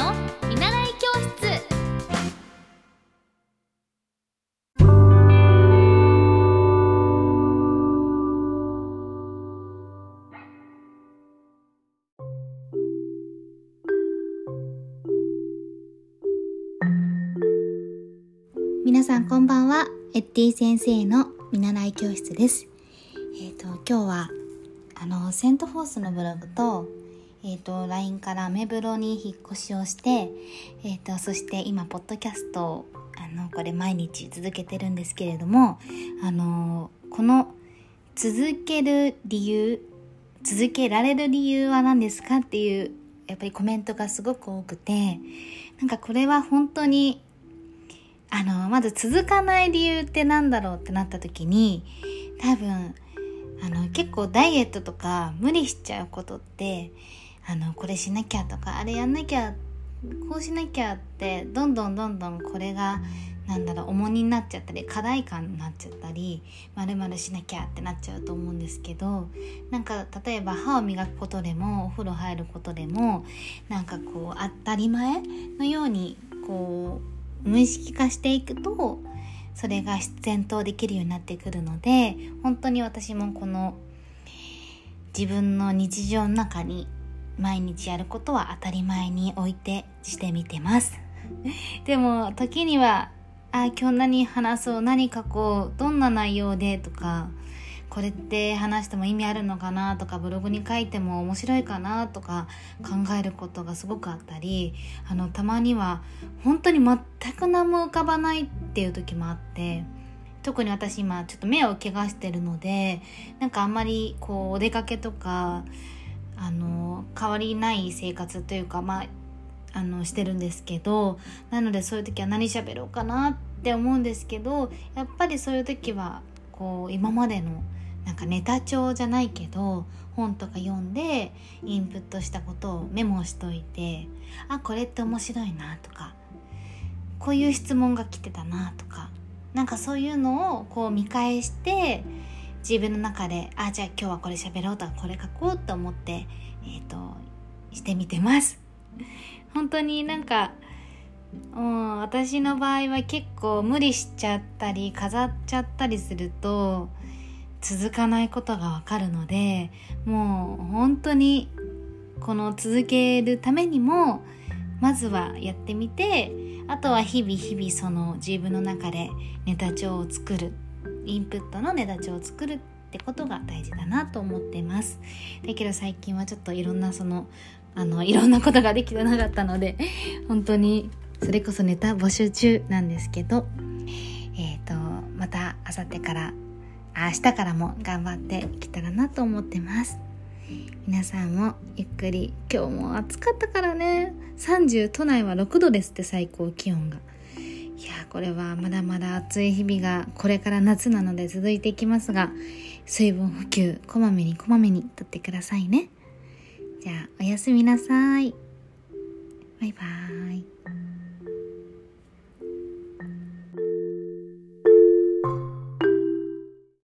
の見習い教室。皆さんこんばんは。エッティ先生の見習い教室です。えっ、と今日はあのセントフォースのブログとえっ、と LINE からアメブロに引っ越しをしてえっ、とそして今ポッドキャストをあのこれ毎日続けてるんですけれどもあのこの続ける理由続けられる理由は何ですかっていうやっぱりコメントがすごく多くてなんかこれは本当にあのまず続かない理由ってなんだろうってなった時に多分あの結構ダイエットとか無理しちゃうことってあのこれしなきゃとかあれやんなきゃこうしなきゃってどんどんどんどんこれがなんだろう重荷になっちゃったり課題感になっちゃったりまるまるしなきゃってなっちゃうと思うんですけどなんか例えば歯を磨くことでもお風呂入ることでもなんかこう当たり前のようにこう無意識化していくとそれが自然とできるようになってくるので本当に私もこの自分の日常の中に毎日やることは当たり前に置いてしてみてます。でも時にはあ今日何話そう何書こうどんな内容でとかこれって話しても意味あるのかなとかブログに書いても面白いかなとか考えることがすごくあったりあのたまには本当に全く何も浮かばないっていう時もあって特に私今ちょっと目を怪我してるのでなんかあんまりこうお出かけとかあの変わりない生活というかまああのしてるんですけどなのでそういう時は何喋ろうかなって思うんですけどやっぱりそういう時はこう今までのなんかネタ帳じゃないけど本とか読んでインプットしたことをメモしといてあこれって面白いなとかこういう質問が来てたなとかなんかそういうのをこう見返して自分の中であじゃあ今日はこれ喋ろうとかこれ書こうと思ってえっ、ー、としてみてます。本当になんかうん私の場合は結構無理しちゃったり飾っちゃったりすると続かないことがわかるのでもう本当にこの続けるためにもまずはやってみてあとは日々日々その自分の中でネタ帳を作る。インプットのネタ帳を作るってことが大事だなと思ってます。だけど最近はちょっといろんなそのあのいろんなことができてなかったので 本当にそれこそネタ募集中なんですけどえっ、ー、とまた明後日から明日からも頑張っていけたらなと思ってます。皆さんもゆっくり今日も暑かったからね。30都内は6度ですって最高気温が。いやこれはまだまだ暑い日々がこれから夏なので続いていきますが水分補給こまめにこまめにとってくださいね。じゃあおやすみなさい。バイバーイ。